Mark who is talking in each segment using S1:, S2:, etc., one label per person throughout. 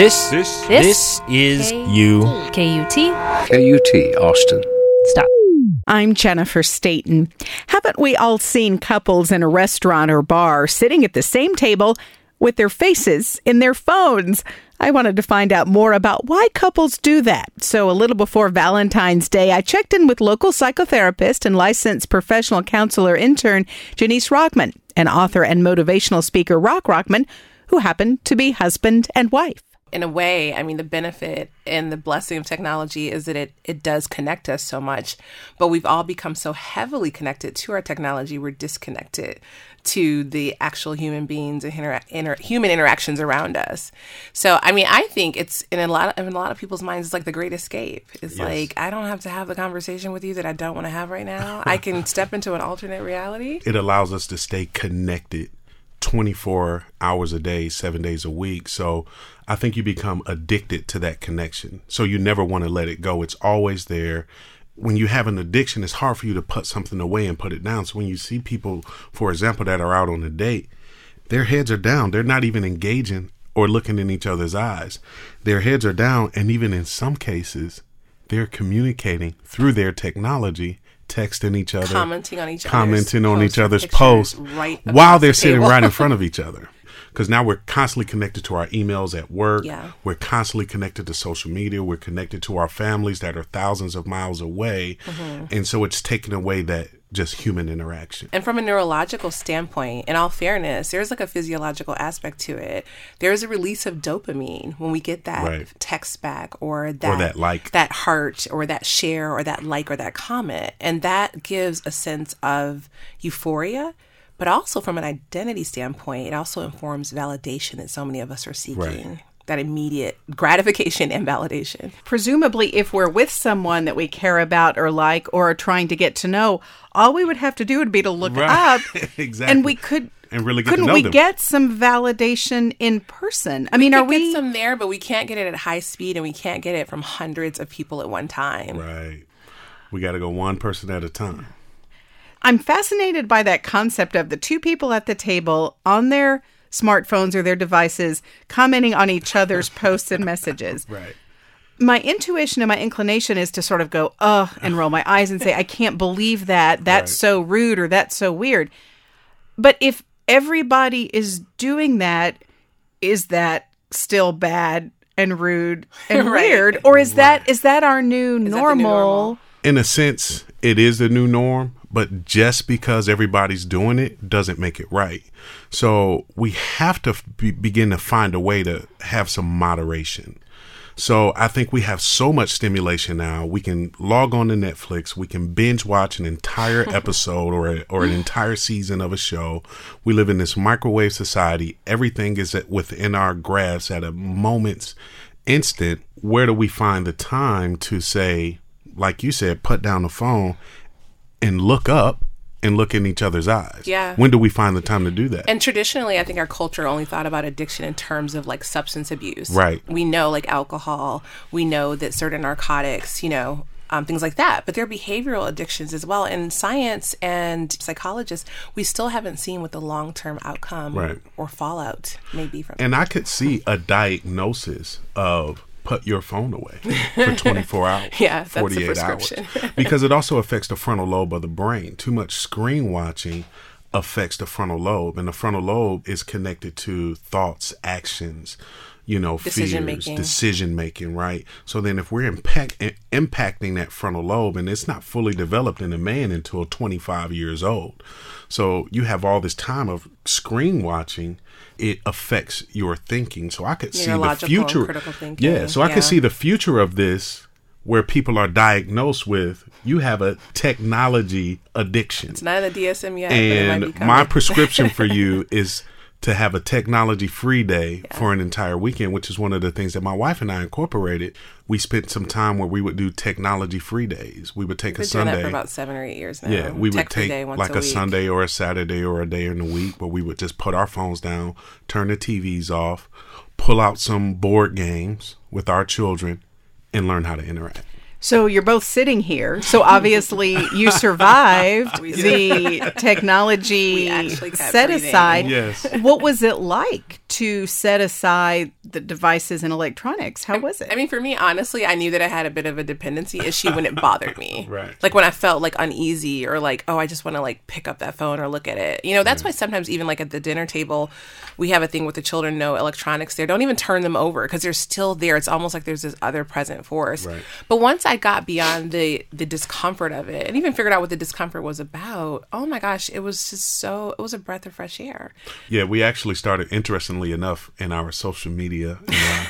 S1: This,
S2: This,
S1: this is you.
S3: KUT.
S2: KUT, Austin.
S3: Stop.
S4: I'm Jennifer Stayton. Haven't we all seen couples in a restaurant or bar sitting at the same table with their faces in their phones? I wanted to find out more about why couples do that. So, a little before Valentine's Day, I checked in with local psychotherapist and licensed professional counselor intern Junice Rockman and author and motivational speaker Rock Rockman, who happened to be husband and wife
S5: in a way, I mean, the benefit and the blessing of technology is that it, it does connect us so much, but we've all become so heavily connected to our technology, we're disconnected to the actual human beings and inter- inter- human interactions around us. So, I mean, I think it's in a lot of, in a lot of people's minds, it's like the great escape. It's
S2: Yes.
S5: like I don't have to have the conversation with you that I don't want to have right now. I can step into an alternate reality.
S6: it allows us to stay connected 24 hours a day, seven days a week. So I think you become addicted to that connection. So you never want to let it go. It's always there. When you have an addiction, it's hard for you to put something away and put it down. So when you see people, for example, that are out on a date, their heads are down. They're not even engaging or looking in each other's eyes. Their heads are down. And even in some cases, they're communicating through their technology, texting each other,
S5: Commenting on each other's
S6: commenting on
S5: posts
S6: each other's posts
S5: right
S6: while they're
S5: the
S6: sitting right in front of each other. Because now we're constantly connected to our emails at work.
S5: Yeah.
S6: We're constantly connected to social media. We're connected to our families that are thousands of miles away.
S5: Mm-hmm.
S6: And so it's taken away that just human interaction.
S5: And from a neurological standpoint, in all fairness, there's like a physiological aspect to it. There's a release of dopamine when we get that
S6: Right.
S5: text back or that,
S6: that like.
S5: that heart or that share or that like or that comment. And that gives a sense of euphoria. But also from an identity standpoint, it also informs validation that so many of us are seeking.
S6: Right.
S5: That immediate gratification and validation.
S4: presumably if we're with someone that we care about or like or are trying to get to know all we would have to do would be to look
S6: Right.
S4: up
S6: Exactly.
S4: and we could
S6: And really get
S4: couldn't
S6: know
S4: we
S6: them.
S4: get some validation in person i mean
S5: We
S4: are
S5: could
S4: we
S5: get some there, but we can't get it at high speed and we can't get it from hundreds of people at one time.
S6: Right. We got to go one person at a time.
S4: i'm fascinated by that concept of the two people at the table on their smartphones or their devices commenting on each other's posts and messages
S6: Right.
S4: my intuition and my inclination is to sort of go, ugh, and roll my eyes and say, I can't believe that. That's
S6: Right.
S4: so rude or that's so weird. But if everybody is doing that, is that still bad and rude and
S5: Right.
S4: weird? Or is that is that our new,
S5: new
S4: normal?
S6: In a sense, it is the new norm, but just because everybody's doing it doesn't make it right. So we have to be, begin to find a way to have some moderation. So I think we have so much stimulation now. We can log on to Netflix. We can binge watch an entire episode or a, or an entire season of a show. We live in this microwave society. Everything is at, within our grasp at a moment's instant. Where do we find the time to say, like you said, put down the phone and look up and look in each other's eyes?
S5: Yeah.
S6: When do we find the time to do that?
S5: And traditionally, I think our culture only thought about addiction in terms of like substance abuse.
S6: Right.
S5: We know like alcohol, we know that certain narcotics, you know, um, things like that. But there are behavioral addictions as well. And science and psychologists, we still haven't seen what the long term outcome
S6: Right.
S5: or fallout may be from
S6: And I could see a diagnosis of put your phone away for 24 hours,
S5: Yeah, that's
S6: 48 hours. because it also affects the frontal lobe of the brain. Too much screen watching affects the frontal lobe, and the frontal lobe is connected to thoughts, actions, you know,
S5: Decision
S6: fears,
S5: making.
S6: decision making, right? So then if we're impact, impacting that frontal lobe and it's not fully developed in a man until 25 years old. So you have all this time of screen watching, it affects your thinking. So I could see the future.
S5: critical thinking,
S6: Yeah, so I
S5: yeah.
S6: could see the future of this where people are diagnosed with you have a technology addiction
S5: It's not the DSM yet, but it might be
S6: and my prescription for you is to have a technology free day for an entire weekend, which is one of the things that my wife and I incorporated. We spent some time where we would do technology free days. We would take
S5: Been
S6: a
S5: doing that
S6: Sunday.
S5: for about seven or eight years now.
S6: yeah, we would
S5: Tech-free
S6: take like a,
S5: week.
S6: Sunday or a Saturday or a day in the week where we would just put our phones down, turn the TVs off, pull out some board games with our children, and learn how to interact.
S4: So you're both sitting here. So obviously you survived the technology
S5: We actually kept
S4: set
S5: breathing.
S4: aside.
S6: Yes.
S4: What was it like to set aside the devices and electronics? How was it?
S5: I mean, for me, honestly, I knew that I had a bit of a dependency issue when it bothered me.
S6: Right.
S5: Like when I felt like uneasy or like, oh, I just want to like pick up that phone or look at it. You know, that's why sometimes even like at the dinner table, we have a thing with the children, no electronics there. Don't even turn them over because they're still there. It's almost like there's this other present force.
S6: Right.
S5: But once I got beyond the the discomfort of it and even figured out what the discomfort was about, oh my gosh, it was just so it was a breath of fresh air.
S6: Yeah, we actually started, interestingly enough, in our social media.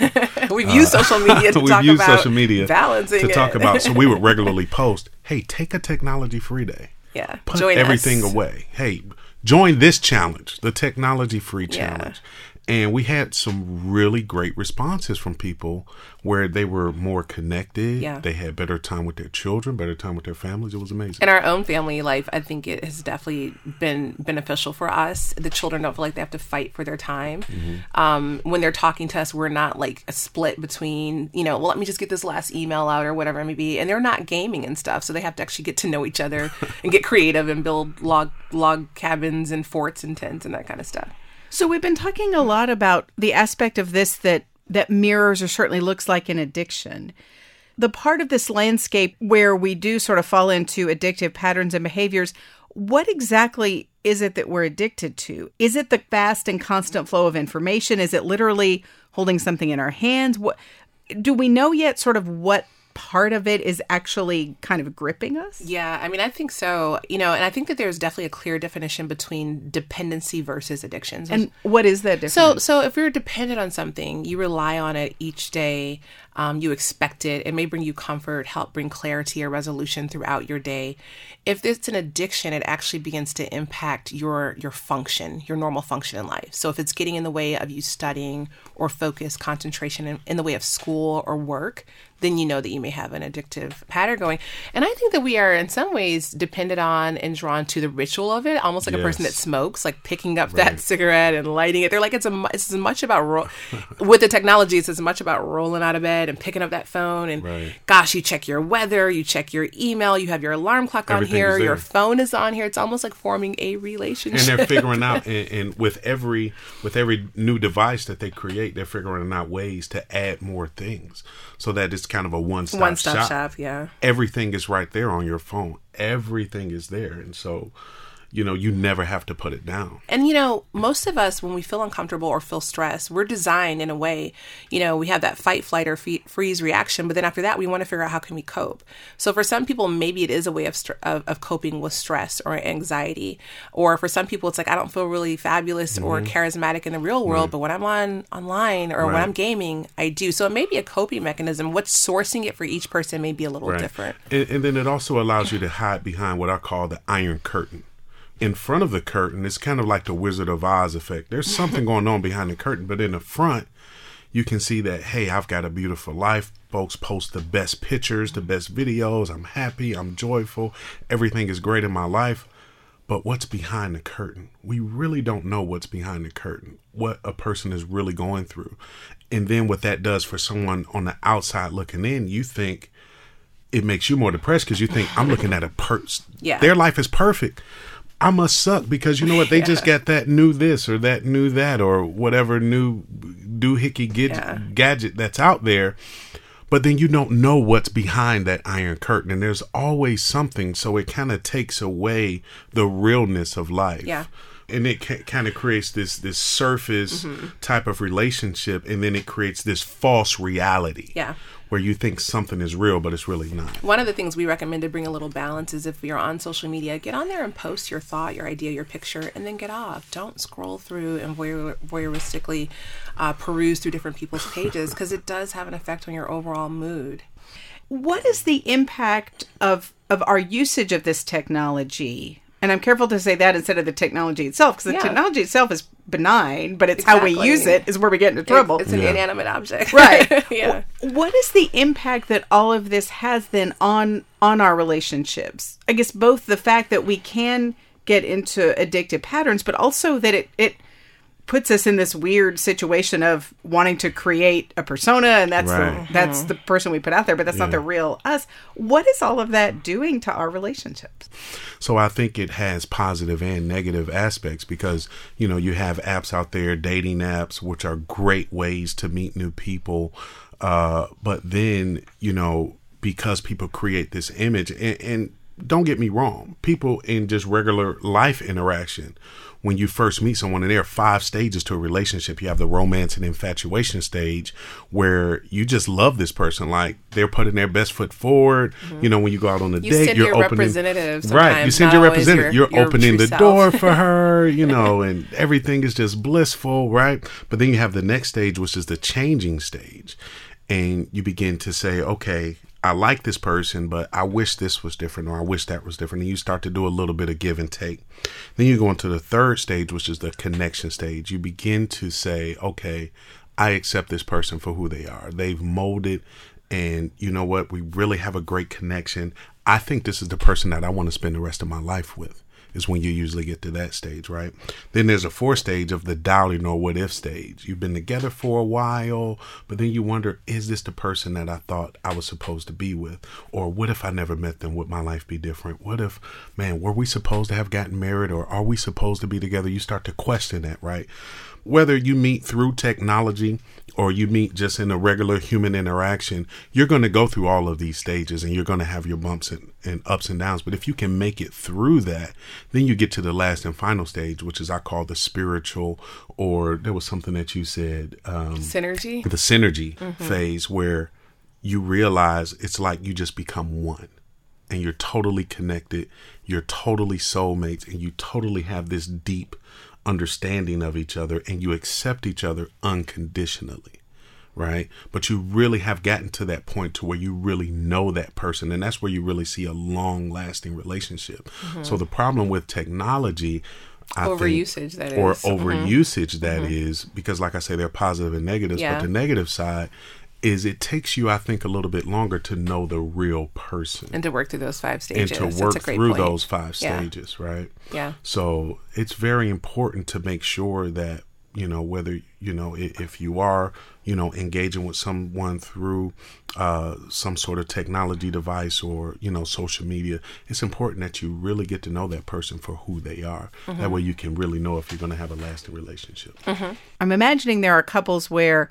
S6: and, uh,
S5: We've used social media to
S6: we've
S5: talk
S6: used
S5: about
S6: social media
S5: balancing
S6: to talk about. So we would regularly post, "Hey, take a technology free day.
S5: Yeah,
S6: Put
S5: join
S6: everything
S5: us.
S6: away. Hey, join this challenge, the technology free
S5: Yeah.
S6: Challenge." And we had some really great responses from people where they were more connected.
S5: Yeah.
S6: They had better time with their children, better time with their families. It was amazing.
S5: in our own family life, I think it has definitely been beneficial for us. The children don't feel like they have to fight for their time. Um, when they're talking to us, we're not like a split between, you know, well, let me just get this last email out or whatever it may be. And they're not gaming and stuff, so they have to actually get to know each other and get creative and build log log cabins and forts and tents and that kind of stuff.
S4: So we've been talking a lot about the aspect of this that that mirrors or certainly looks like an addiction. The part of this landscape where we do sort of fall into addictive patterns and behaviors, what exactly is it that we're addicted to? Is it the fast and constant flow of information? Is it literally holding something in our hands? What do we know yet sort of what part of it is actually kind of gripping us?
S5: Yeah, I mean, I think so. You know, and I think that there's definitely a clear definition between dependency versus addictions.
S4: And what is that difference?
S5: So, so if you're dependent on something, you rely on it each day. Um, you expect it. It may bring you comfort, help bring clarity or resolution throughout your day. If it's an addiction, it actually begins to impact your your function, your normal function in life. So if it's getting in the way of you studying or focus, concentration, in, in the way of school or work, then you know that you may have an addictive pattern going. And I think that we are in some ways dependent on and drawn to the ritual of it, almost like a person that smokes, like picking up that cigarette and lighting it. They're like it's a it's as much about ro- with the technology. It's as much about rolling out of bed and picking up that phone and
S6: Right.
S5: gosh, you check your weather, you check your email, you have your alarm clock on
S6: Everything
S5: here,
S6: is
S5: your phone is on here. It's almost like forming a relationship.
S6: and they're figuring out and, and with every with every new device that they create they're figuring out ways to add more things so that it's kind of a one-stop,
S5: One stop
S6: shop.
S5: shop, yeah.
S6: everything is right there on your phone everything is there and so you know you never have to put it down
S5: And you know, most of us, when we feel uncomfortable or feel stressed, we're designed in a way. You know, we have that fight, flight, or fe- freeze reaction, but then after that, we want to figure out how can we cope. So for some people, maybe it is a way of str- of, of coping with stress or anxiety, or for some people, it's like I don't feel really fabulous or mm-hmm. charismatic in the real world, but when I'm on online or when I'm gaming, I do. So it may be a coping mechanism. What's sourcing it for each person may be a little different.
S6: And, and then it also allows you to hide behind what I call the iron curtain. In front of the curtain, it's kind of like the Wizard of Oz effect. There's something going on behind the curtain, but in the front, you can see that, hey, I've got a beautiful life. Folks post the best pictures, the best videos. I'm happy, I'm joyful, everything is great in my life. But what's behind the curtain? We really don't know what's behind the curtain, what a person is really going through. And then what that does for someone on the outside looking in, you think it makes you more depressed because you think I'm looking at a person.
S5: Yeah.
S6: Their life is perfect. I must suck because you know what? They just got that new this or that new that or whatever new doohickey gadget,
S5: Yeah.
S6: gadget that's out there. But then you don't know what's behind that iron curtain, and there's always something. So it kind of takes away the realness of life.
S5: Yeah.
S6: And it ca- kind of creates this this surface
S5: Mm-hmm.
S6: type of relationship, and then it creates this false reality.
S5: Yeah.
S6: Where you think something is real, but it's really not.
S5: One of the things we recommend to bring a little balance is if you're on social media, get on there and post your thought, your idea, your picture, and then get off. Don't scroll through and voyeur- voyeuristically uh, peruse through different people's pages because it does have an effect on your overall mood.
S4: what is the impact of of our usage of this technology and i'm careful to say that instead of the technology itself because the
S5: Yeah.
S4: technology itself is benign but it's how we use it is where we get into trouble
S5: It's an
S6: Yeah.
S5: inanimate object.
S4: right
S5: yeah.
S4: what is the impact that all of this has then on on our relationships i guess both the fact that we can get into addictive patterns but also that it it puts us in this weird situation of wanting to create a persona and that's
S6: Right.
S4: the, that's the person we put out there but that's not the real us what is all of that doing to our relationships
S6: So I think it has positive and negative aspects because, you know, you have apps out there, dating apps, which are great ways to meet new people. Uh, but then, you know, because people create this image and, and don't get me wrong, people in just regular life interaction, when you first meet someone, and there are five stages to a relationship. You have the romance and infatuation stage where you just love this person. Like they're putting their best foot forward. Mm-hmm. You know, when you go out on a
S5: You
S6: date,
S5: send
S6: you're
S5: your
S6: opening right. You send your representative.
S5: your-
S6: you're
S5: your
S6: opening the
S5: self.
S6: door for her, you know, and everything is just blissful, right? But then you have the next stage, which is the changing stage, and you begin to say, okay. I like this person, but I wish this was different or I wish that was different. And you start to do a little bit of give and take. Then you go into the third stage, which is the connection stage. You begin to say, okay, I accept this person for who they are. They've molded, and you know what? We really have a great connection. I think this is the person that I want to spend the rest of my life with. Is when you usually get to that stage, right? Then there's a fourth stage of the doubting or what if stage. You've been together for a while, but then you wonder, is this the person that I thought I was supposed to be with? Or what if I never met them? Would my life be different? What if, man, were we supposed to have gotten married or are we supposed to be together? You start to question that, right? Whether you meet through technology or you meet just in a regular human interaction, you're going to go through all of these stages and you're going to have your bumps and, and ups and downs. But if you can make it through that, then you get to the last and final stage, which is I call the spiritual, or there was something that you said, um,
S5: Synergy.
S6: the synergy phase where you realize it's like you just become one and you're totally connected, you're totally soulmates, and you totally have this deep understanding of each other and you accept each other unconditionally right but you really have gotten to that point to where you really know that person and that's where you really see a long lasting relationship so the problem with technology I think-
S5: Overusage, that
S6: or
S5: is. Mm-hmm.
S6: overusage that is because like i say there are positive and negatives
S5: Yeah.
S6: but the negative side is it takes you i think a little bit longer to know the real person
S5: and to work through those five stages
S6: and
S5: to
S6: work through
S5: point.
S6: those five
S5: Yeah.
S6: stages right
S5: Yeah.
S6: so it's very important to make sure that you know whether you know if you are you know engaging with someone through uh, some sort of technology device or you know social media it's important that you really get to know that person for who they are.
S5: Mm-hmm.
S6: that way you can really know if you're going to have a lasting relationship.
S4: I'm imagining there are couples where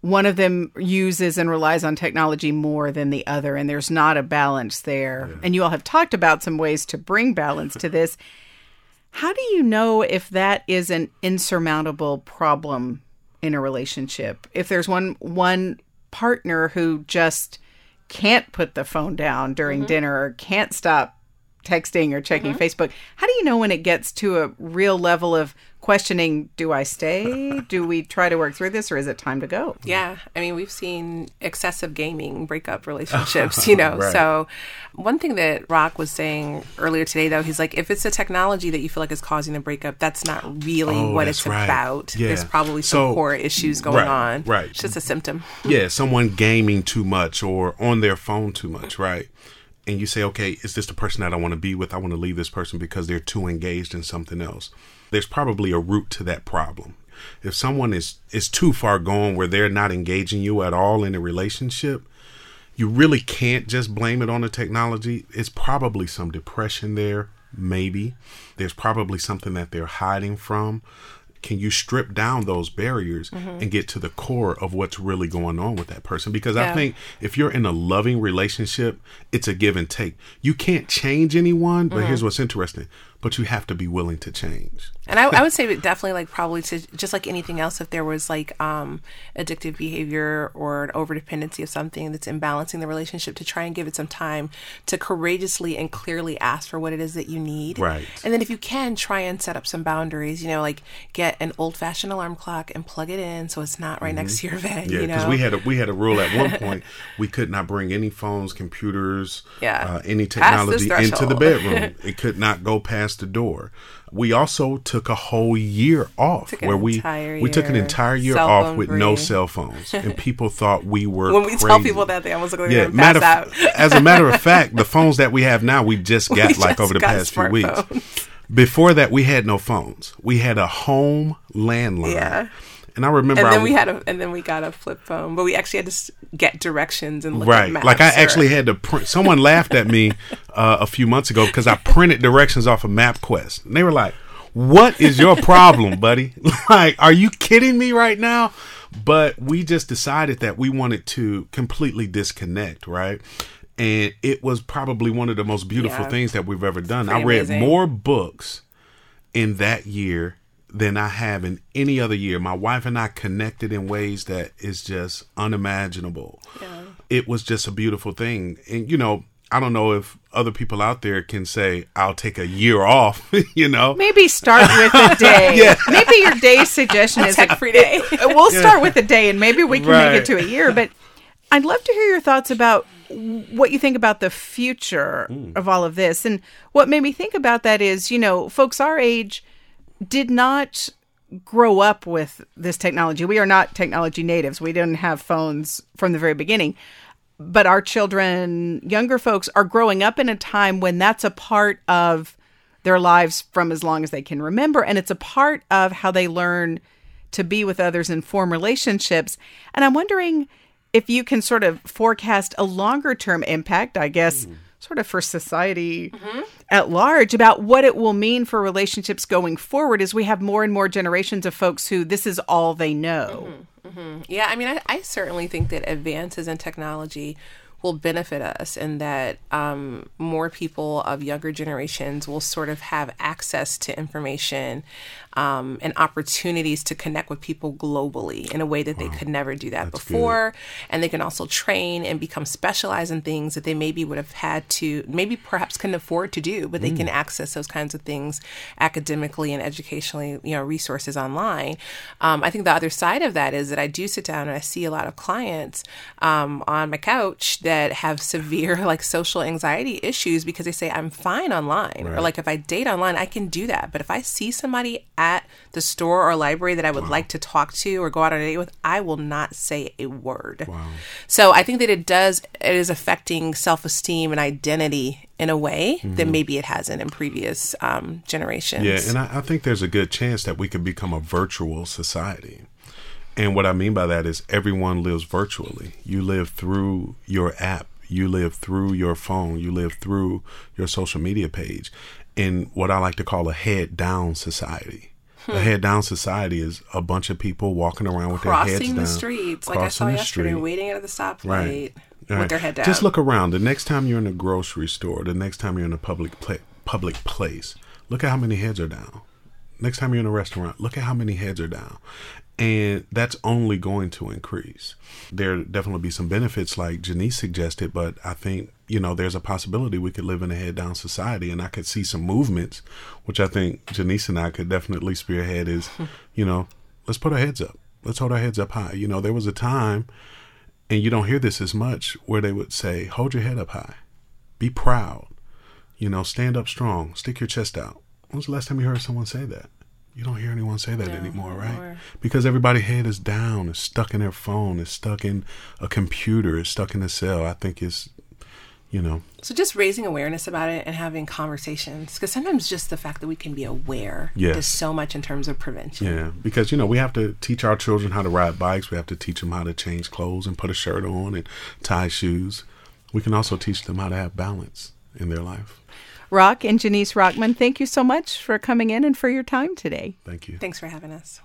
S4: one of them uses and relies on technology more than the other and there's not a balance there. And you all have talked about some ways to bring balance to this. How do you know if that is an insurmountable problem in a relationship. If there's one one partner who just can't put the phone down during mm-hmm. dinner or can't stop texting or checking mm-hmm. Facebook. How do you know when it gets to a real level of questioning, do I stay? do we try to work through this or is it time to go?
S5: Yeah, I mean, we've seen excessive gaming break up relationships, you know.
S6: Right.
S5: So, one thing that Rock was saying earlier today, though, he's like, if it's a technology that you feel like is causing the breakup, that's not really
S6: Oh,
S5: what it's
S6: right.
S5: about.
S6: Yeah.
S5: There's probably some
S6: So-
S5: core issues going
S6: right,
S5: on.
S6: right.
S5: It's just a symptom.
S6: yeah, someone gaming too much or on their phone too much, right? And you say, okay, is this the person that I want to be with? I want to leave this person because they're too engaged in something else. There's probably a root to that problem. If someone is is too far gone where they're not engaging you at all in a relationship, you really can't just blame it on the technology. It's probably some depression there, maybe. There's probably something that they're hiding from. Can you strip down those barriers mm-hmm. and get to the core of what's really going on with that person? Because I think if you're in a loving relationship, it's a give and take. You can't change anyone, but here's mm-hmm. what's interesting. But you have to be willing to change.
S5: And I, I would say definitely like probably to just like anything else, if there was like um addictive behavior or an overdependency of something that's imbalancing the relationship, to try and give it some time to courageously and clearly ask for what it is that you need.
S6: Right.
S5: And then if you can try and set up some boundaries, you know, like get an old fashioned alarm clock and plug it in so it's not right next to your bed.
S6: Mm-hmm. Yeah,
S5: you
S6: because
S5: know?
S6: we had a we had a rule at one point we could not bring any phones, computers,
S5: Yeah.
S6: uh, any technology into the bedroom. it could not go past the door. We also took a whole year off where we
S5: entire
S6: we took an entire year
S5: Cell
S6: off with no cell phones, and people thought we were
S5: when we tell people that they almost look like
S6: Yeah,
S5: they're gonna pass
S6: matter
S5: out.
S6: as a matter of fact, the phones that we have now we just got
S5: We
S6: like
S5: just
S6: over the past few weeks.
S5: smartphones.
S6: Before that, we had no phones. We had a home landline.
S5: Yeah.
S6: And I remember,
S5: And
S6: I
S5: then we had a, and then we got a flip phone, but we actually had to get directions and look at
S6: right. Like I
S5: or-
S6: actually had to print. Someone laughed at me uh, a few months ago because I printed directions off of MapQuest, and they were like, "What is your problem, buddy? like, are you kidding me right now?" But we just decided that we wanted to completely disconnect, right? And it was probably one of the most beautiful
S5: Yeah.
S6: things that we've ever done. I read
S5: amazing.
S6: more books in that year than I have in any other year. My wife and I connected in ways that is just unimaginable. It was just a beautiful thing. And you know, I don't know if other people out there can say I'll take a year off, you know.
S4: Maybe start with a day.
S6: Yeah.
S4: Maybe your day suggestion is
S5: tech free day.
S4: we'll start with a day and maybe we can
S6: Right.
S4: make it to a year. But I'd love to hear your thoughts about what you think about the future hmm. of all of this. And what made me think about that is, you know, folks our age did not grow up with this technology. We are not technology natives. We didn't have phones from the very beginning. But our children, younger folks, are growing up in a time when that's a part of their lives from as long as they can remember. And it's a part of how they learn to be with others and form relationships. And I'm wondering if you can sort of forecast a longer term impact, I guess, hmm. Sort of for society mm-hmm. at large, about what it will mean for relationships going forward as we have more and more generations of folks who this is all they know. Mm-hmm. Mm-hmm.
S5: Yeah, I mean, I, I certainly think that advances in technology will benefit us and that um, more people of younger generations will sort of have access to information um, and opportunities to connect with people globally in a way that they could never do that before. And they can also train and become specialized in things that they maybe would have had to, maybe perhaps couldn't afford to do, but they can access those kinds of things academically and educationally, you know, resources online. Um, I think the other side of that is that I do sit down and I see a lot of clients um, on my couch that have severe like social anxiety issues because they say I'm fine online or like if I date online I can do that, but if I see somebody at the store or library that I would like to talk to or go out on a date with, I will not say a word. Wow. So I think that it does it is affecting self esteem and identity in a way that maybe it hasn't in previous um, generations.
S6: Yeah, and I, I think there's a good chance that we could become a virtual society. And what I mean by that is everyone lives virtually. You live through your app, you live through your phone, you live through your social media page. In what I like to call a head down society. A hmm. head down society is a bunch of people walking around with their heads down.
S5: crossing the streets, like I saw
S6: crossing the
S5: yesterday,
S6: street.
S5: waiting at the stoplight
S6: Right.
S5: with
S6: Right.
S5: their head down.
S6: Just look around. The next time you're in a grocery store, the next time you're in a public pla- public place, look at how many heads are down. Next time you're in a restaurant, look at how many heads are down. And that's only going to increase. There definitely be some benefits like Junice suggested, but I think, you know, there's a possibility we could live in a head down society and I could see some movements, which I think Junice and I could definitely spearhead is, you know, let's put our heads up. Let's hold our heads up high. You know, there was a time and you don't hear this as much where they would say hold your head up high be proud you know stand up strong stick your chest out when was the last time you heard someone say that you don't hear anyone say that anymore right? because everybody's head is down is stuck in their phone is stuck in a computer is stuck in a cell. I think it's you know.
S5: So just raising awareness about it and having conversations, because sometimes just the fact that we can be aware
S6: Yes.
S5: does so much in terms of prevention.
S6: yeah because you know we have to teach our children how to ride bikes we have to teach them how to change clothes and put a shirt on and tie shoes. We can also teach them how to have balance in their life
S4: Rock and Junice Rockman, thank you so much for coming in and for your time today.
S6: thank you
S5: Thanks for having us.